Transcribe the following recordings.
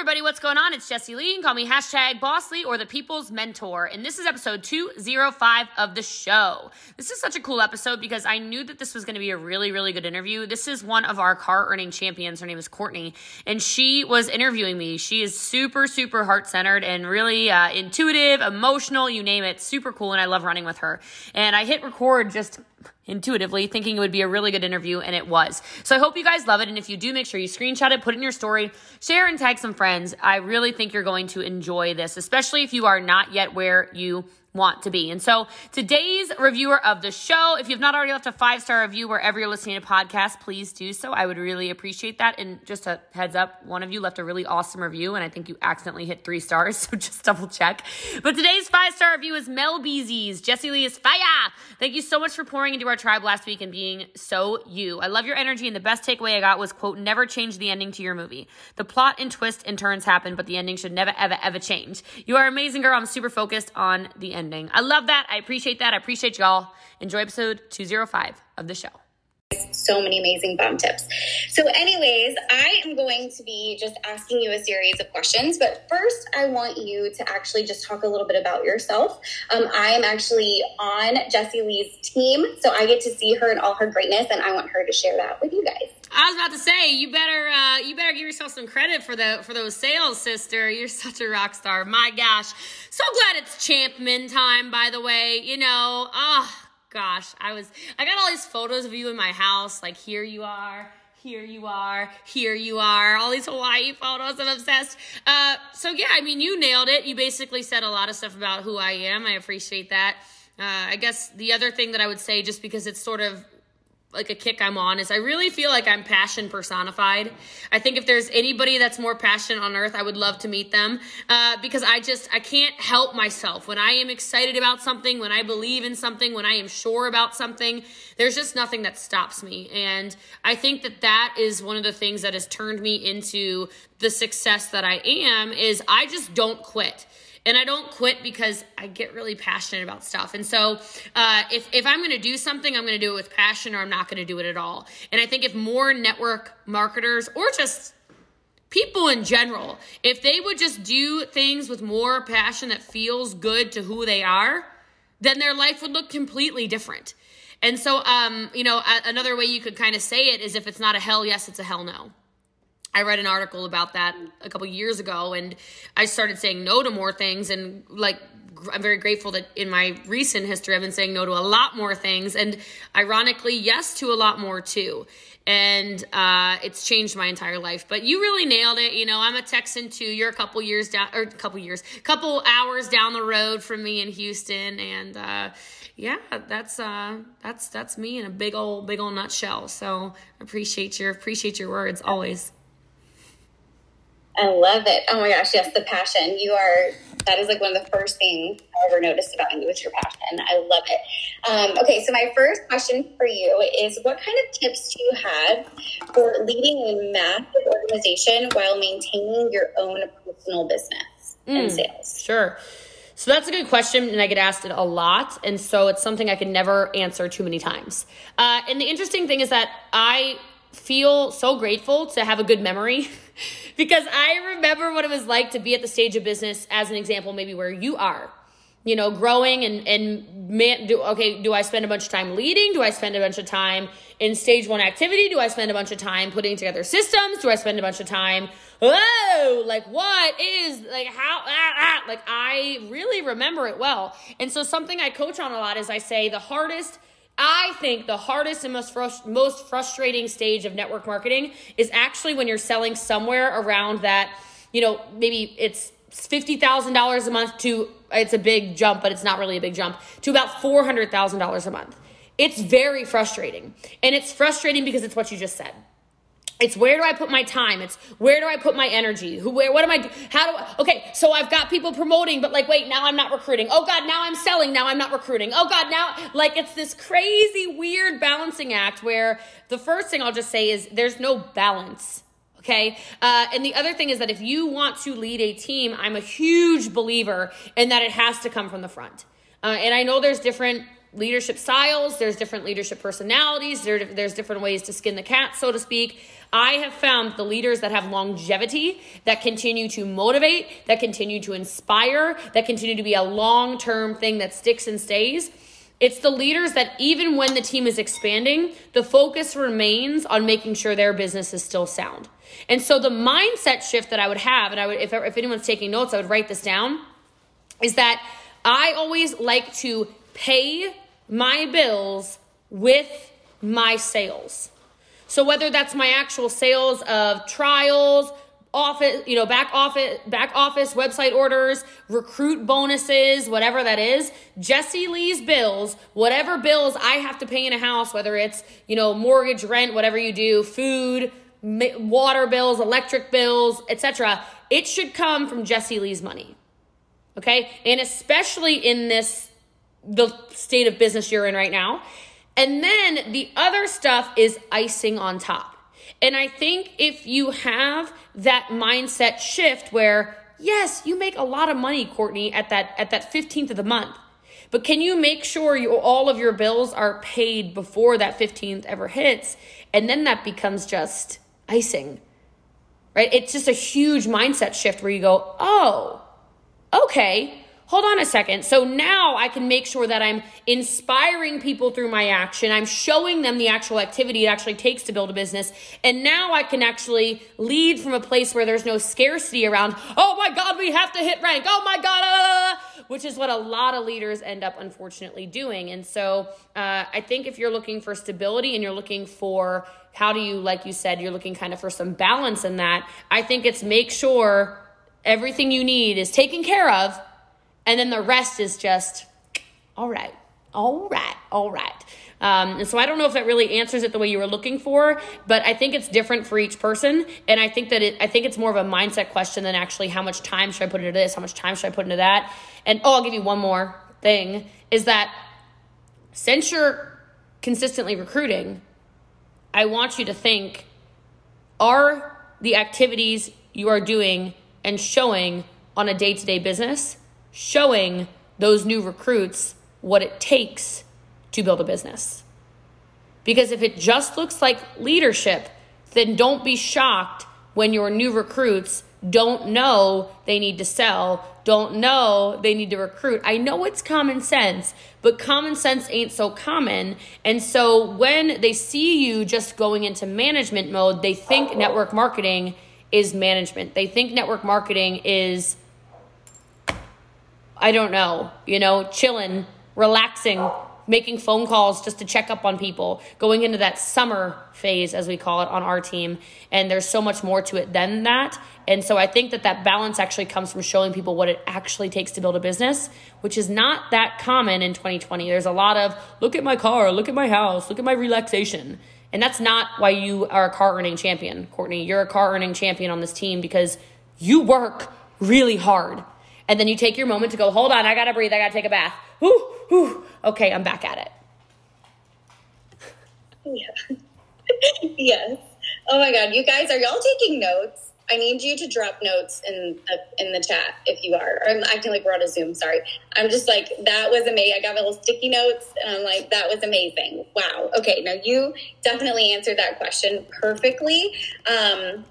everybody, what's going on? It's Jessie Lee. You can call me hashtag Boss Lee or the People's Mentor. And this is episode 205 of the show. This is such a cool episode because I knew that this was going to be a really, really good interview. This is one of our car earning champions. Her name is Courtney, and she was interviewing me. She is super, super heart centered and really uh, intuitive, emotional, you name it. Super cool. And I love running with her. And I hit record just intuitively thinking it would be a really good interview and it was. So I hope you guys love it and if you do make sure you screenshot it, put it in your story, share and tag some friends. I really think you're going to enjoy this, especially if you are not yet where you want to be. And so today's reviewer of the show, if you've not already left a five star review wherever you're listening to podcasts, please do so. I would really appreciate that. And just a heads up, one of you left a really awesome review, and I think you accidentally hit three stars, so just double check. But today's five star review is Mel Beezy's. Jessie Lee is fire. Thank you so much for pouring into our tribe last week and being so you. I love your energy, and the best takeaway I got was quote, never change the ending to your movie. The plot and twist and turns happen, but the ending should never, ever, ever change. You are amazing, girl. I'm super focused on the. I love that. I appreciate that. I appreciate y'all. Enjoy episode 205 of the show so many amazing bomb tips. So, anyways, I am going to be just asking you a series of questions. But first, I want you to actually just talk a little bit about yourself. Um, I am actually on Jessie Lee's team, so I get to see her in all her greatness, and I want her to share that with you guys. I was about to say you better uh, you better give yourself some credit for the for those sales, sister. You're such a rock star. My gosh, so glad it's Champman time. By the way, you know. Oh, gosh, I was I got all these photos of you in my house. Like here you are, here you are, here you are. All these Hawaii photos. I'm obsessed. Uh, so yeah, I mean, you nailed it. You basically said a lot of stuff about who I am. I appreciate that. Uh, I guess the other thing that I would say, just because it's sort of like a kick I'm on is I really feel like I'm passion personified. I think if there's anybody that's more passionate on earth, I would love to meet them uh, because I just I can't help myself when I am excited about something, when I believe in something, when I am sure about something. There's just nothing that stops me, and I think that that is one of the things that has turned me into the success that I am. Is I just don't quit and I don't quit because I get really passionate about stuff. And so, uh, if if I'm going to do something, I'm going to do it with passion, or I'm not going to do it at all. And I think if more network marketers or just people in general, if they would just do things with more passion that feels good to who they are, then their life would look completely different. And so, um, you know, another way you could kind of say it is if it's not a hell yes, it's a hell no. I read an article about that a couple years ago and I started saying no to more things and like I'm very grateful that in my recent history I've been saying no to a lot more things and ironically yes to a lot more too. And uh, it's changed my entire life. But you really nailed it. You know, I'm a Texan too. You're a couple years down, or a couple years, couple hours down the road from me in Houston, and uh, yeah, that's uh, that's that's me in a big old big old nutshell. So appreciate your appreciate your words always. I love it. Oh my gosh, yes, the passion. You are that is like one of the first things I ever noticed about you is your passion. I love it. Um, okay, so my first question for you is what kind of tips do you have for leading a massive organization while maintaining your own personal business mm, and sales? Sure. So that's a good question, and I get asked it a lot, and so it's something I can never answer too many times. Uh, and the interesting thing is that I feel so grateful to have a good memory because I remember what it was like to be at the stage of business as an example, maybe where you are, you know, growing and, and man, do, okay, do I spend a bunch of time leading? Do I spend a bunch of time in stage one activity? Do I spend a bunch of time putting together systems? Do I spend a bunch of time, oh, like what is, like how, ah, ah, like I really remember it well. And so something I coach on a lot is I say the hardest I think the hardest and most frust- most frustrating stage of network marketing is actually when you're selling somewhere around that, you know, maybe it's $50,000 a month to it's a big jump, but it's not really a big jump, to about $400,000 a month. It's very frustrating. And it's frustrating because it's what you just said. It's where do I put my time? It's where do I put my energy? Who, where, what am I, how do I, okay, so I've got people promoting, but like, wait, now I'm not recruiting. Oh God, now I'm selling, now I'm not recruiting. Oh God, now, like, it's this crazy, weird balancing act where the first thing I'll just say is there's no balance. Okay. Uh, and the other thing is that if you want to lead a team, I'm a huge believer in that it has to come from the front. Uh, and I know there's different leadership styles, there's different leadership personalities, there, there's different ways to skin the cat, so to speak. I have found the leaders that have longevity, that continue to motivate, that continue to inspire, that continue to be a long term thing that sticks and stays. It's the leaders that even when the team is expanding, the focus remains on making sure their business is still sound. And so the mindset shift that I would have, and I would, if, if anyone's taking notes, I would write this down, is that I always like to pay my bills with my sales. So whether that's my actual sales of trials, office, you know, back office, back office website orders, recruit bonuses, whatever that is, Jessie Lee's bills, whatever bills I have to pay in a house, whether it's, you know, mortgage, rent, whatever you do, food, water bills, electric bills, etc., it should come from Jessie Lee's money. Okay? And especially in this the state of business you're in right now. And then the other stuff is icing on top. And I think if you have that mindset shift where yes, you make a lot of money, Courtney, at that at that 15th of the month. But can you make sure you, all of your bills are paid before that 15th ever hits? And then that becomes just icing, right? It's just a huge mindset shift where you go, oh, okay, hold on a second. So now I can make sure that I'm inspiring people through my action. I'm showing them the actual activity it actually takes to build a business. And now I can actually lead from a place where there's no scarcity around, oh my God, we have to hit rank. Oh my God, uh, which is what a lot of leaders end up unfortunately doing. And so uh, I think if you're looking for stability and you're looking for how do you, like you said, you're looking kind of for some balance in that, I think it's make sure everything you need is taken care of and then the rest is just, all right, all right, all right. Um, and so I don't know if that really answers it the way you were looking for, but I think it's different for each person. And I think that it, I think it's more of a mindset question than actually how much time should I put into this, how much time should I put into that. And oh, I'll give you one more thing is that since you're consistently recruiting, I want you to think are the activities you are doing and showing on a day to day business showing those new recruits what it takes to build a business. Because if it just looks like leadership, then don't be shocked when your new recruits don't know they need to sell, don't know they need to recruit. I know it's common sense, but common sense ain't so common. And so when they see you just going into management mode, they think network marketing is management. They think network marketing is I don't know, you know, chilling, relaxing, making phone calls just to check up on people, going into that summer phase, as we call it on our team. And there's so much more to it than that. And so I think that that balance actually comes from showing people what it actually takes to build a business, which is not that common in 2020. There's a lot of look at my car, look at my house, look at my relaxation. And that's not why you are a car earning champion, Courtney. You're a car earning champion on this team because you work really hard and then you take your moment to go, hold on, I gotta breathe, I gotta take a bath. Whew, whew. Okay, I'm back at it. Yeah. yes. Oh my God, you guys, are y'all taking notes? I need you to drop notes in the, in the chat if you are. I'm acting like we're on a Zoom. Sorry. I'm just like that was amazing. I got my little sticky notes, and I'm like that was amazing. Wow. Okay, now you definitely answered that question perfectly. Um,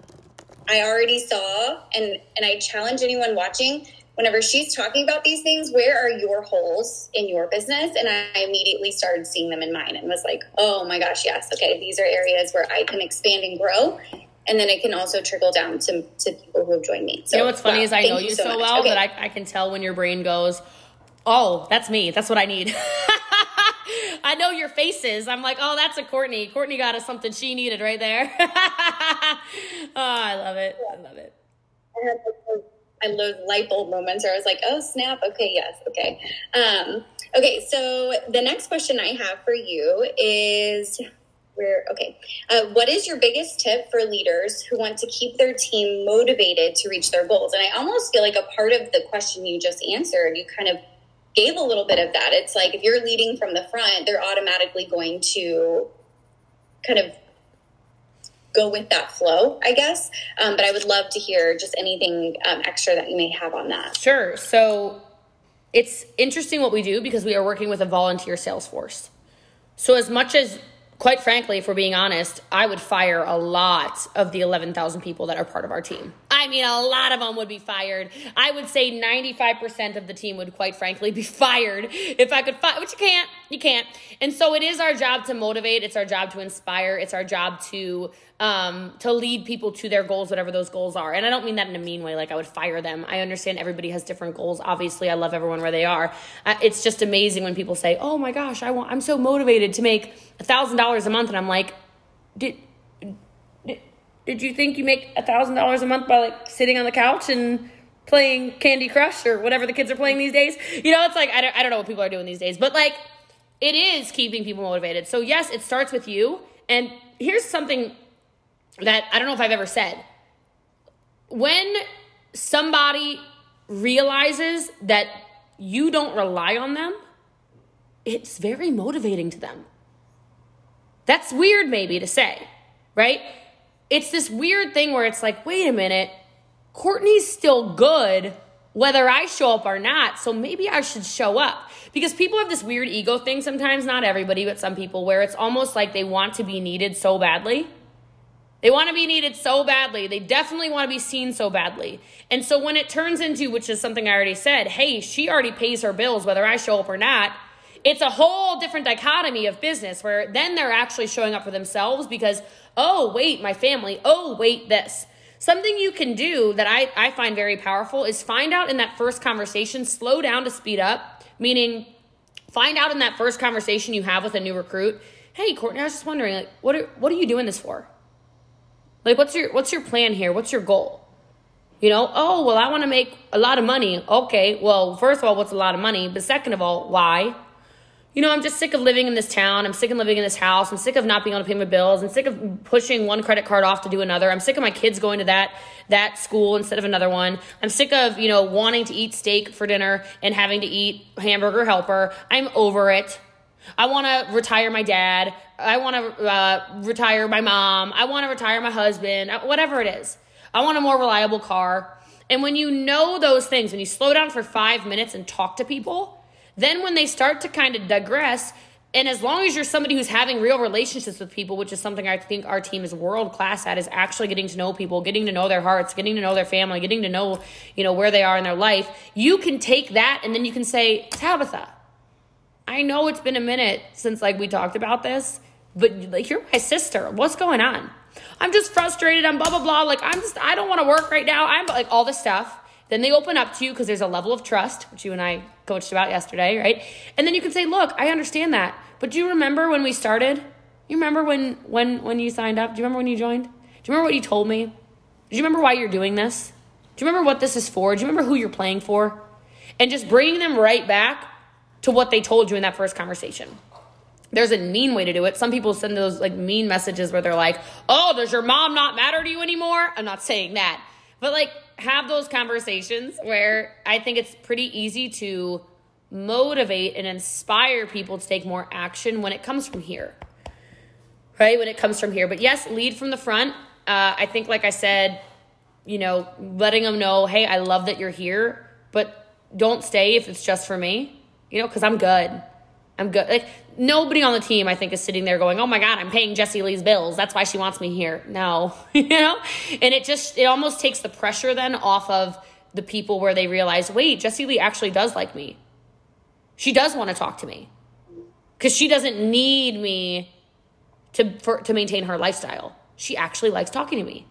I already saw, and and I challenge anyone watching whenever she's talking about these things, where are your holes in your business? And I immediately started seeing them in mine and was like, oh my gosh, yes, okay, these are areas where I can expand and grow. And then it can also trickle down to, to people who have joined me. So, you know what's funny wow, is I know you so, so well okay. that I, I can tell when your brain goes, oh, that's me. That's what I need. I know your faces. I'm like, oh, that's a Courtney. Courtney got us something she needed right there. oh, I love it. I love it. I love light bulb moments where I was like, oh snap, okay, yes, okay. Um, okay, so the next question I have for you is where okay. Uh, what is your biggest tip for leaders who want to keep their team motivated to reach their goals? And I almost feel like a part of the question you just answered, you kind of gave a little bit of that. It's like if you're leading from the front, they're automatically going to kind of go with that flow, I guess. Um, but I would love to hear just anything um, extra that you may have on that. Sure. So it's interesting what we do because we are working with a volunteer sales force. So as much as quite frankly, if we're being honest, I would fire a lot of the 11,000 people that are part of our team. I mean, a lot of them would be fired. I would say 95% of the team would, quite frankly, be fired if I could fire, which you can't. You can't. And so it is our job to motivate. It's our job to inspire. It's our job to um, to lead people to their goals, whatever those goals are. And I don't mean that in a mean way, like I would fire them. I understand everybody has different goals. Obviously, I love everyone where they are. It's just amazing when people say, "Oh my gosh, I want, I'm so motivated to make a thousand dollars a month," and I'm like, "Did, did, you think you make a thousand dollars a month by like sitting on the couch and?" playing Candy Crush or whatever the kids are playing these days. You know, it's like, I don't, I don't know what people are doing these days, but like, it is keeping people motivated. So, yes, it starts with you. And here's something that I don't know if I've ever said. When somebody realizes that you don't rely on them, it's very motivating to them. That's weird, maybe, to say, right? It's this weird thing where it's like, wait a minute, Courtney's still good whether I show up or not, so maybe I should show up. Because people have this weird ego thing sometimes, not everybody, but some people, where it's almost like they want to be needed so badly they want to be needed so badly. They definitely want to be seen so badly. And so when it turns into, which is something I already said, hey, she already pays her bills whether I show up or not, it's a whole different dichotomy of business where then they're actually showing up for themselves because, oh, wait, my family, oh, wait, this. Something you can do that I, I find very powerful is find out in that first conversation, slow down to speed up, meaning find out in that first conversation you have with a new recruit, hey, Courtney, I was just wondering, like, what are, what are you doing this for? Like what's your what's your plan here? What's your goal? You know, oh, well, I want to make a lot of money. Okay, well, first of all, what's a lot of money? But second of all, why? You know, I'm just sick of living in this town. I'm sick of living in this house. I'm sick of not being able to pay my bills. I'm sick of pushing one credit card off to do another. I'm sick of my kids going to that that school instead of another one. I'm sick of, you know, wanting to eat steak for dinner and having to eat hamburger helper. I'm over it. I want to retire my dad. I want to uh, retire my mom. I want to retire my husband. Uh, whatever it is. I want a more reliable car. And when you know those things, when you slow down for five minutes and talk to people, then when they start to kind of digress, and as long as you're somebody who's having real relationships with people, which is something I think our team is world class at, is actually getting to know people, getting to know their hearts, getting to know their family, getting to know, you know, where they are in their life, you can take that and then you can say, Tabitha, I know it's been a minute since like we talked about this, but like you're my sister. What's going on? I'm just frustrated. I'm blah blah blah. Like I'm just I don't want to work right now. I'm like all this stuff. Then they open up to you because there's a level of trust, which you and I coached about yesterday, right? And then you can say, "Look, I understand that, but do you remember when we started? You remember when when when you signed up? Do you remember when you joined? Do you remember what you told me? Do you remember why you're doing this? Do you remember what this is for? Do you remember who you're playing for? And just bringing them right back to what they told you in that first conversation. There's a mean way to do it. Some people send those like mean messages where they're like, "Oh, does your mom not matter to you anymore?" I'm not saying that. But like have those conversations where I think it's pretty easy to motivate and inspire people to take more action when it comes from here. Right? When it comes from here. But yes, lead from the front. Uh, I think, like I said, you know, letting them know, hey, I love that you're here, but don't stay if it's just for me you know, because I'm good. I'm good. Like nobody on the team, I think, is sitting there going, "Oh my God, I'm paying Jessie Lee's bills. That's why she wants me here." No, you know, and it just it almost takes the pressure then off of the people where they realize, wait, Jessie Lee actually does like me. She does want to talk to me because she doesn't need me to for, to maintain her lifestyle. She actually likes talking to me.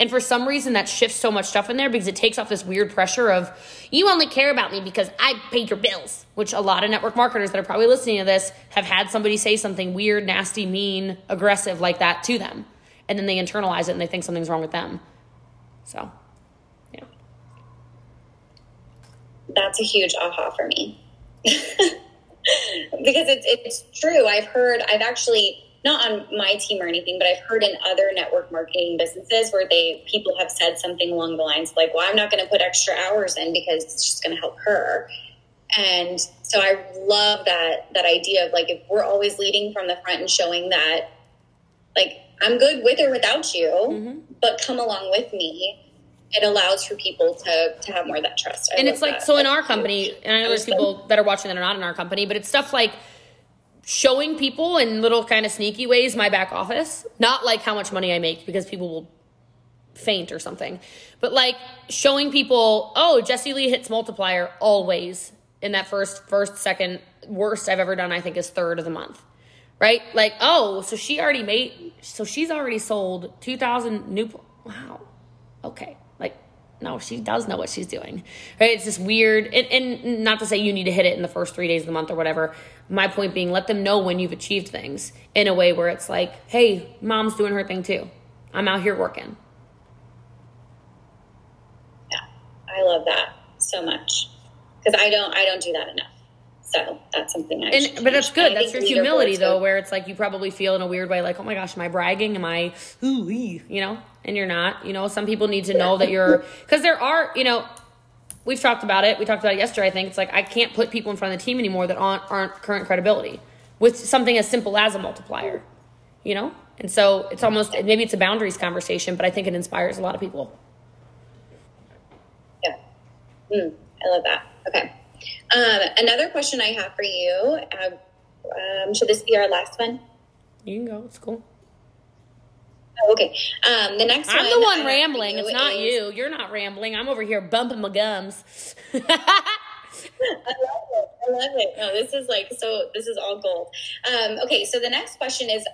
And for some reason, that shifts so much stuff in there because it takes off this weird pressure of, you only care about me because I paid your bills, which a lot of network marketers that are probably listening to this have had somebody say something weird, nasty, mean, aggressive like that to them. And then they internalize it and they think something's wrong with them. So, yeah. That's a huge aha for me. because it's, it's true. I've heard, I've actually, not on my team or anything, but I've heard in other network marketing businesses where they people have said something along the lines of like, "Well, I'm not going to put extra hours in because it's just going to help her." And so I love that that idea of like if we're always leading from the front and showing that like I'm good with or without you, mm-hmm. but come along with me. It allows for people to to have more of that trust. I and it's like that. so in our company, and I know there's people that are watching that are not in our company, but it's stuff like showing people in little kind of sneaky ways my back office, not like how much money I make because people will faint or something, but like showing people, oh, Jessie Lee hits multiplier always in that first, first, second, worst I've ever done, I think is third of the month. Right? Like, oh, so she already made, so she's already sold 2,000 new, wow. Okay. No, she does know what she's doing. Right? It's this weird, and, and not to say you need to hit it in the first three days of the month or whatever. My point being, let them know when you've achieved things in a way where it's like, hey, mom's doing her thing too. I'm out here working. Yeah, I love that so much because I don't, I don't do that enough. So that's something I. And, but that's good. That's your humility, though, where it's like you probably feel in a weird way, like, oh my gosh, am I bragging? Am I, ooh, you know? And you're not. You know, some people need to know that you're, because there are, you know, we've talked about it. We talked about it yesterday. I think it's like I can't put people in front of the team anymore that aren't, aren't current credibility with something as simple as a multiplier. You know, and so it's almost maybe it's a boundaries conversation, but I think it inspires a lot of people. Yeah, mm, I love that. Okay. Um, another question I have for you. Uh, um, should this be our last one? You can go. It's cool. Oh, okay. Um, the next I'm one the one rambling. It's not is... you. You're not rambling. I'm over here bumping my gums. I love it. I love it. No, this is like so. This is all gold. Um, okay, so the next question is: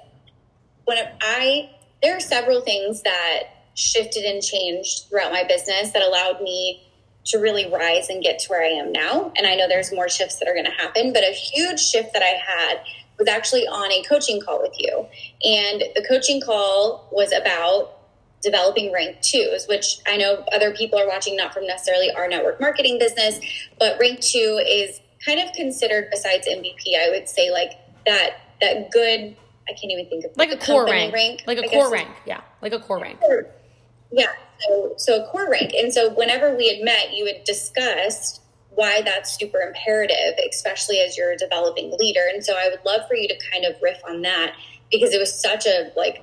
when I there are several things that shifted and changed throughout my business that allowed me to really rise and get to where I am now. And I know there's more shifts that are going to happen, but a huge shift that I had was actually on a coaching call with you. And the coaching call was about developing rank twos, which I know other people are watching not from necessarily our network marketing business, but rank two is kind of considered besides MVP, I would say like that that good I can't even think of like a core rank. rank. Like a I core rank. Yeah. Like a core rank. Yeah. So, so a core rank. And so whenever we had met, you had discussed why that's super imperative, especially as you're a developing leader. And so I would love for you to kind of riff on that because it was such a like,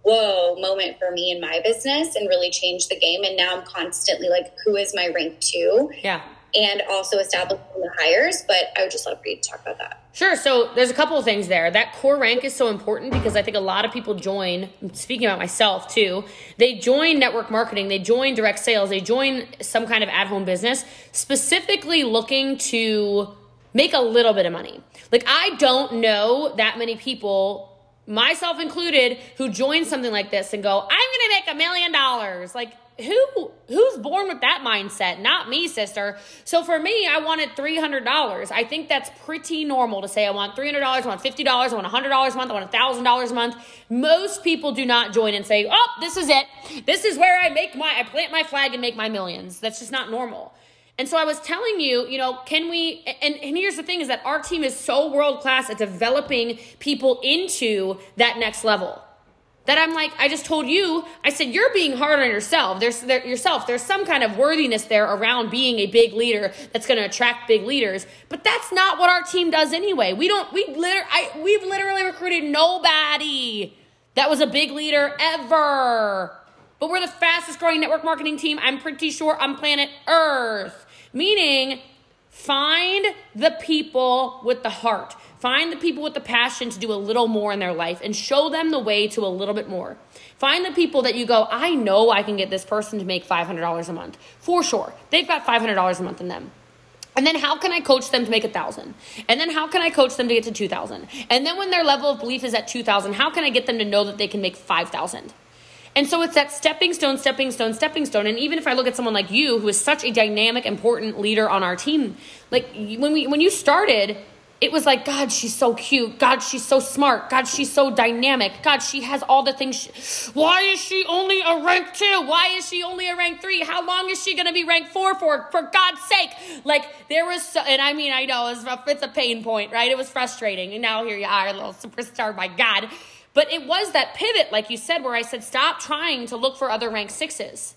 whoa moment for me in my business and really changed the game. And now I'm constantly like, who is my rank two? Yeah and also establishing the hires. But I would just love for you to talk about that. Sure. So there's a couple of things there. That core rank is so important because I think a lot of people join, speaking about myself too, they join network marketing, they join direct sales, they join some kind of at home business specifically looking to make a little bit of money. Like, I don't know that many people myself included, who join something like this and go, I'm going to make a million dollars. Like, who who's born with that mindset? Not me sister. So for me i wanted $300 i think that's pretty normal to say i want $300 i want $50 i want $100 a month i want $1000 a month. Most people do not join and say oh this is it. This is where i make my i plant my flag and make my millions. That's just not normal. And so I was telling you, you know, can we, and, and here's the thing is that our team is so world class at developing people into that next level that I'm like, I just told you, I said, you're being hard on yourself. There's there, yourself. There's some kind of worthiness there around being a big leader that's going to attract big leaders. But that's not what our team does anyway. We don't, we literally, we've literally recruited nobody that was a big leader ever. But we're the fastest growing network marketing team, I'm pretty sure, on planet Earth. Meaning, find the people with the heart Find the people with the passion to do a little more in their life and show them the way to a little bit more. Find the people that you go, I know I can get this person to make $500 a month. For sure. They've got $500 a month in them. And then how can I coach them to make a thousand? And then how can I coach them to get to 2000? And then when their level of belief is at 2000, how can I get them to know that they can make 5000? And so it's that stepping stone, stepping stone, stepping stone. And even if I look at someone like you, who is such a dynamic, important leader on our team, like when we when you started, it was like, God, she's so cute. God, she's so smart. God, she's so dynamic. God, she has all the things. She, why is she only a rank two? Why is she only a rank three? How long is she going to be rank four for? For God's sake. Like, there was, so, and I mean, I know it's, it's a pain point, right? It was frustrating. And now here you are, a little superstar, my God. But it was that pivot, like you said, where I said, stop trying to look for other rank sixes.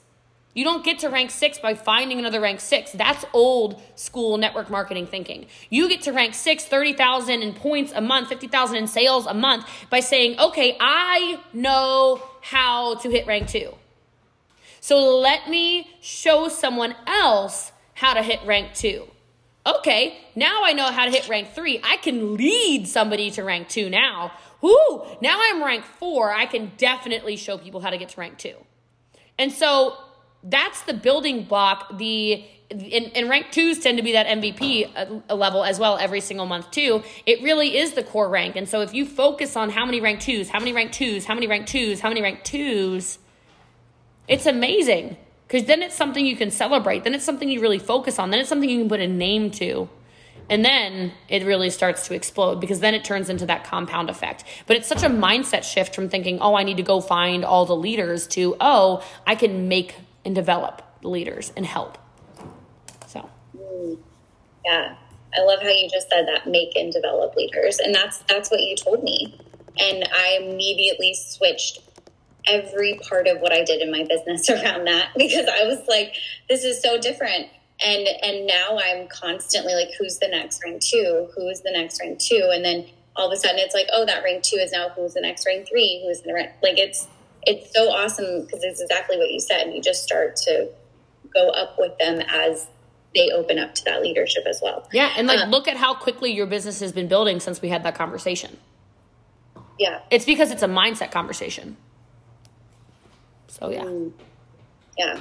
You don't get to rank six by finding another rank six. That's old school network marketing thinking. You get to rank six, 30,000 in points a month, 50,000 in sales a month by saying, okay, I know how to hit rank two. So let me show someone else how to hit rank two. okay, now I know how to hit rank three. I can lead somebody to rank two now. Whoo, now I'm rank four. I can definitely show people how to get to rank two. And so that's the building block. The and, and rank twos tend to be that MVP uh, level as well every single month too. It really is the core rank. And so if you focus on how many rank twos, how many rank twos, how many rank twos, how many rank twos, it's amazing because then it's something you can celebrate. Then it's something you really focus on. Then it's something you can put a name to. And then it really starts to explode because then it turns into that compound effect. But it's such a mindset shift from thinking, oh, I need to go find all the leaders to, oh, I can make and develop leaders and help. So, yeah. I love how you just said that make and develop leaders. And that's that's what you told me. And I immediately switched every part of what I did in my business around that because I was like, this is so different. And and now I'm constantly like, who's the next rank two? Who's the next rank two? And then all of a sudden it's like, oh, that rank two is now who's the next rank three? Who's the rank like it's it's so awesome because it's exactly what you said. You just start to go up with them as they open up to that leadership as well. Yeah, and like um, look at how quickly your business has been building since we had that conversation. Yeah. It's because it's a mindset conversation. So yeah. Mm, yeah.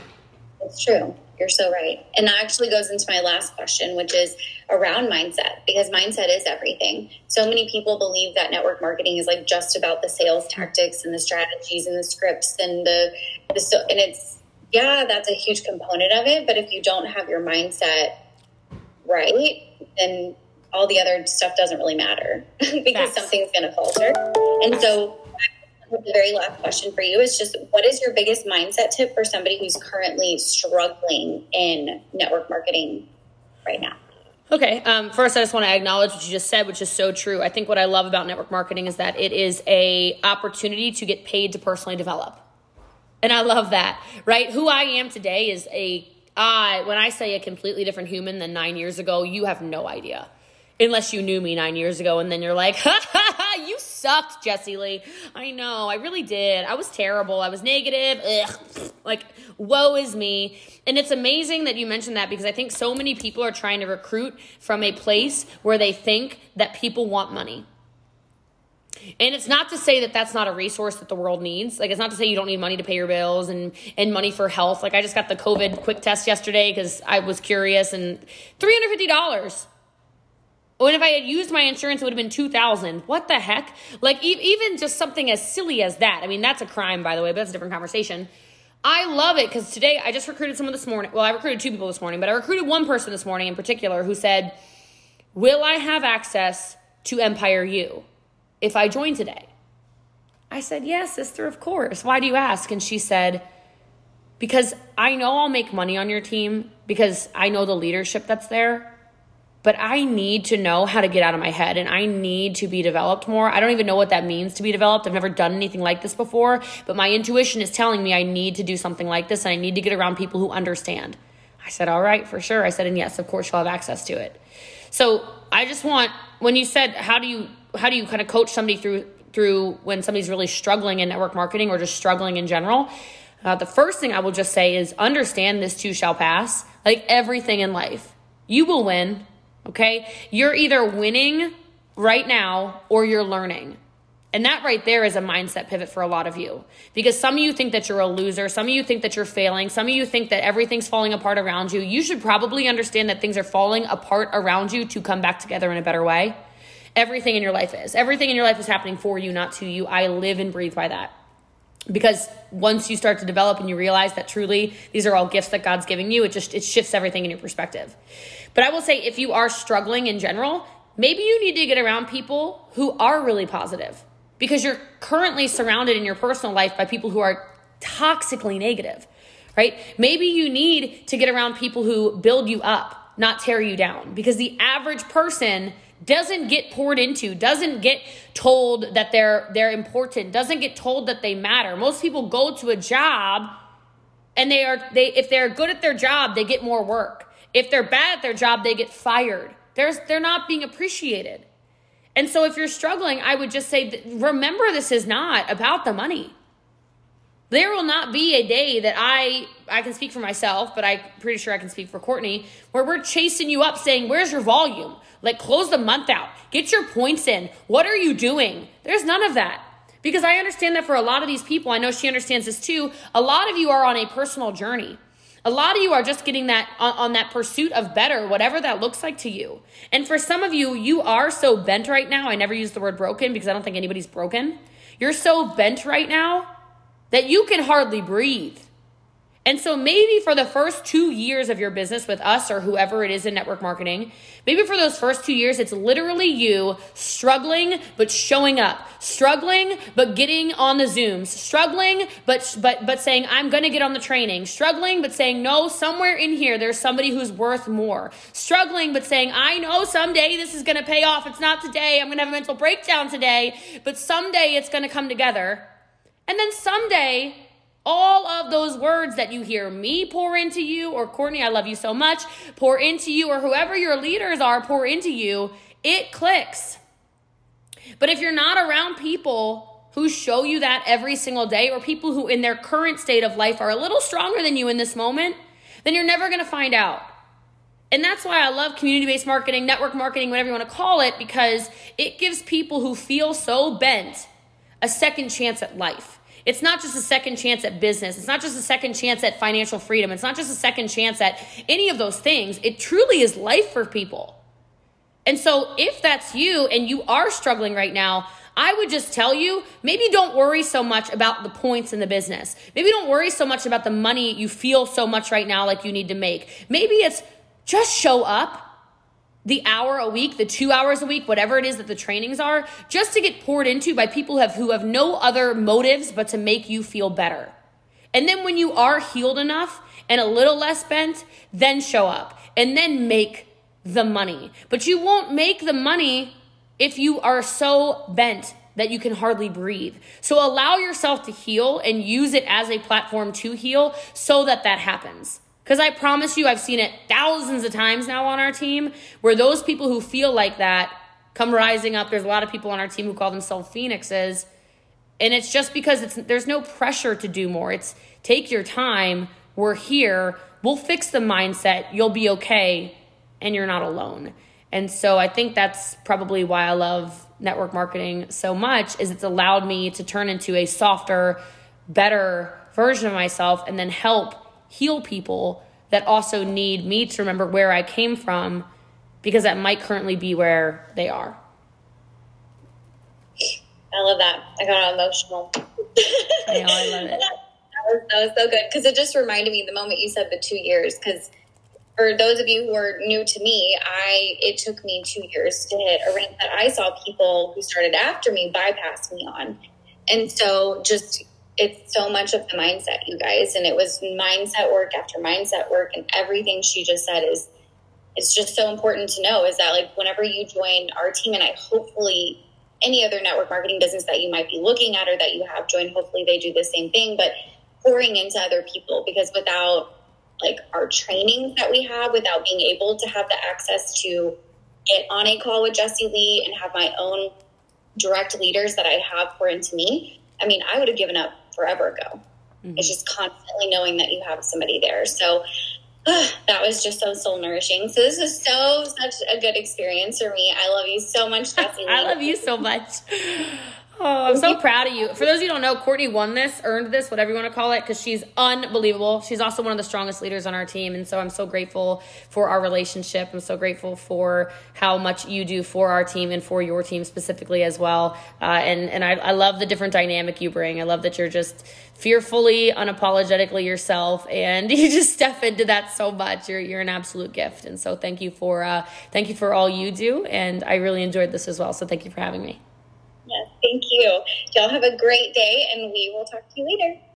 It's true. You're so right. And that actually goes into my last question, which is around mindset, because mindset is everything. So many people believe that network marketing is like just about the sales tactics and the strategies and the scripts and the, the so, and it's, yeah, that's a huge component of it. But if you don't have your mindset right, then all the other stuff doesn't really matter because Facts. something's going to falter. And so the very last question for you is just what is your biggest mindset tip for somebody who's currently struggling in network marketing right now? Okay. Um, first, I just want to acknowledge what you just said, which is so true. I think what I love about network marketing is that it is a opportunity to get paid to personally develop, and I love that. Right? Who I am today is a I. When I say a completely different human than nine years ago, you have no idea unless you knew me nine years ago and then you're like, ha ha ha, you sucked, Jessie Lee. I know, I really did. I was terrible. I was negative. Ugh. Like, woe is me. And it's amazing that you mentioned that because I think so many people are trying to recruit from a place where they think that people want money. And it's not to say that that's not a resource that the world needs. Like, it's not to say you don't need money to pay your bills and, and money for health. Like, I just got the COVID quick test yesterday because I was curious and $350 when if I had used my insurance, it would have been 2000 What the heck? Like, e- even just something as silly as that. I mean, that's a crime, by the way, but that's a different conversation. I love it because today I just recruited someone this morning. Well, I recruited two people this morning, but I recruited one person this morning in particular who said, Will I have access to Empire U if I join today? I said, Yes, sister, of course. Why do you ask? And she said, Because I know I'll make money on your team because I know the leadership that's there but I need to know how to get out of my head and I need to be developed more. I don't even know what that means to be developed. I've never done anything like this before, but my intuition is telling me I need to do something like this and I need to get around people who understand. I said, All right, for sure. I said, And yes, of course, you'll have access to it. So I just want, when you said, How do you, how do you kind of coach somebody through, through when somebody's really struggling in network marketing or just struggling in general? Uh, the first thing I will just say is understand this too shall pass. Like everything in life, you will win Okay. You're either winning right now or you're learning. And that right there is a mindset pivot for a lot of you. Because some of you think that you're a loser. Some of you think that you're failing. Some of you think that everything's falling apart around you. You should probably understand that things are falling apart around you to come back together in a better way. Everything in your life is. Everything in your life is happening for you, not to you. I live and breathe by that. Because once you start to develop and you realize that truly these are all gifts that God's giving you, it just it shifts everything in your perspective. But I will say, if you are struggling in general, maybe you need to get around people who are really positive because you're currently surrounded in your personal life by people who are toxically negative, right? Maybe you need to get around people who build you up, not tear you down, because the average person doesn't get poured into, doesn't get told that they're they're important, doesn't get told that they matter. Most people go to a job and they are they if they're good at their job, they get more work. If they're bad at their job, they get fired. There's, they're not being appreciated. And so if you're struggling, I would just say, remember this is not about the money. There will not be a day that I I can speak for myself, but I'm pretty sure I can speak for Courtney, where we're chasing you up saying, "Where's your volume?" Like close the month out. Get your points in. What are you doing? There's none of that. Because I understand that for a lot of these people, I know she understands this too. A lot of you are on a personal journey. A lot of you are just getting that on, on, that pursuit of better, whatever that looks like to you. And for some of you, you are so bent right now. I never use the word broken because I don't think anybody's broken. You're so bent right now that you can hardly breathe. And so maybe for the first two years of your business with us or whoever it is in network marketing, maybe for those first two years, it's literally you struggling but showing up, struggling but getting on the Zooms, struggling but but but saying I'm to get on the training, struggling but saying no, somewhere in here there's somebody who's worth more, struggling but saying I know someday this is to pay off. It's not today. I'm to have a mental breakdown today, but someday it's to come together. And then someday, all of those words that you hear me pour into you, or Courtney, I love you so much, pour into you, or whoever your leaders are, pour into you, it clicks. But if you're not around people who show you that every single day, or people who in their current state of life are a little stronger than you in this moment, then you're never gonna find out. And that's why I love community based marketing, network marketing, whatever you wanna call it, because it gives people who feel so bent a second chance at life. It's not just a second chance at business. It's not just a second chance at financial freedom. It's not just a second chance at any of those things. It truly is life for people. And so, if that's you and you are struggling right now, I would just tell you maybe don't worry so much about the points in the business. Maybe don't worry so much about the money you feel so much right now like you need to make. Maybe it's just show up the hour a week, the two hours a week, whatever it is that the trainings are, just to get poured into by people who have, who have no other motives but to make you feel better. And then when you are healed enough and a little less bent, then show up and then make the money. But you won't make the money if you are so bent that you can hardly breathe. So allow yourself to heal and use it as a platform to heal so that that happens. Because I promise you, I've seen it thousands of times now on our team where those people who feel like that come rising up. There's a lot of people on our team who call themselves phoenixes. And it's just because it's there's no pressure to do more. It's take your time. We're here. We'll fix the mindset. You'll be okay and you're not alone. And so I think that's probably why I love network marketing so much is it's allowed me to turn into a softer, better version of myself and then help heal people that also need me to remember where I came from because that might currently be where they are. I love that. I got emotional. I know, I love it. That was, that was so good because it just reminded me the moment you said the two years. Because for those of you who are new to me, I it took me two years to hit a rank that I saw people who started after me bypass me on, and so just it's so much of the mindset, you guys. And it was mindset work after mindset work. And everything she just said is, it's just so important to know is that, like, whenever you join our team, and I hopefully any other network marketing business that you might be looking at or that you have joined, hopefully they do the same thing, but pouring into other people because without like our trainings that we have, without being able to have the access to get on a call with Jessie Lee and have my own direct leaders that I have pour into me, I mean, I would have given up forever ago. Mm-hmm. It's just constantly knowing that you have somebody there. So uh, that was just so soul nourishing. So this is so such a good experience for me. I love you so much, Jessie. I love you so much. Oh, I'm so proud of you. For those of you who don't know, Courtney won this, earned this, whatever you want to call it, because she's unbelievable. She's also one of the strongest leaders on our team. And so I'm so grateful for our relationship. I'm so grateful for how much you do for our team and for your team specifically as well. Uh, and and I, I love the different dynamic you bring. I love that you're just fearfully, unapologetically yourself, and you just step into that so much. You're you're an absolute gift. And so thank you for uh, thank you for all you do. And I really enjoyed this as well. So thank you for having me. Yes, thank you. Y'all have a great day, and we will talk to you later.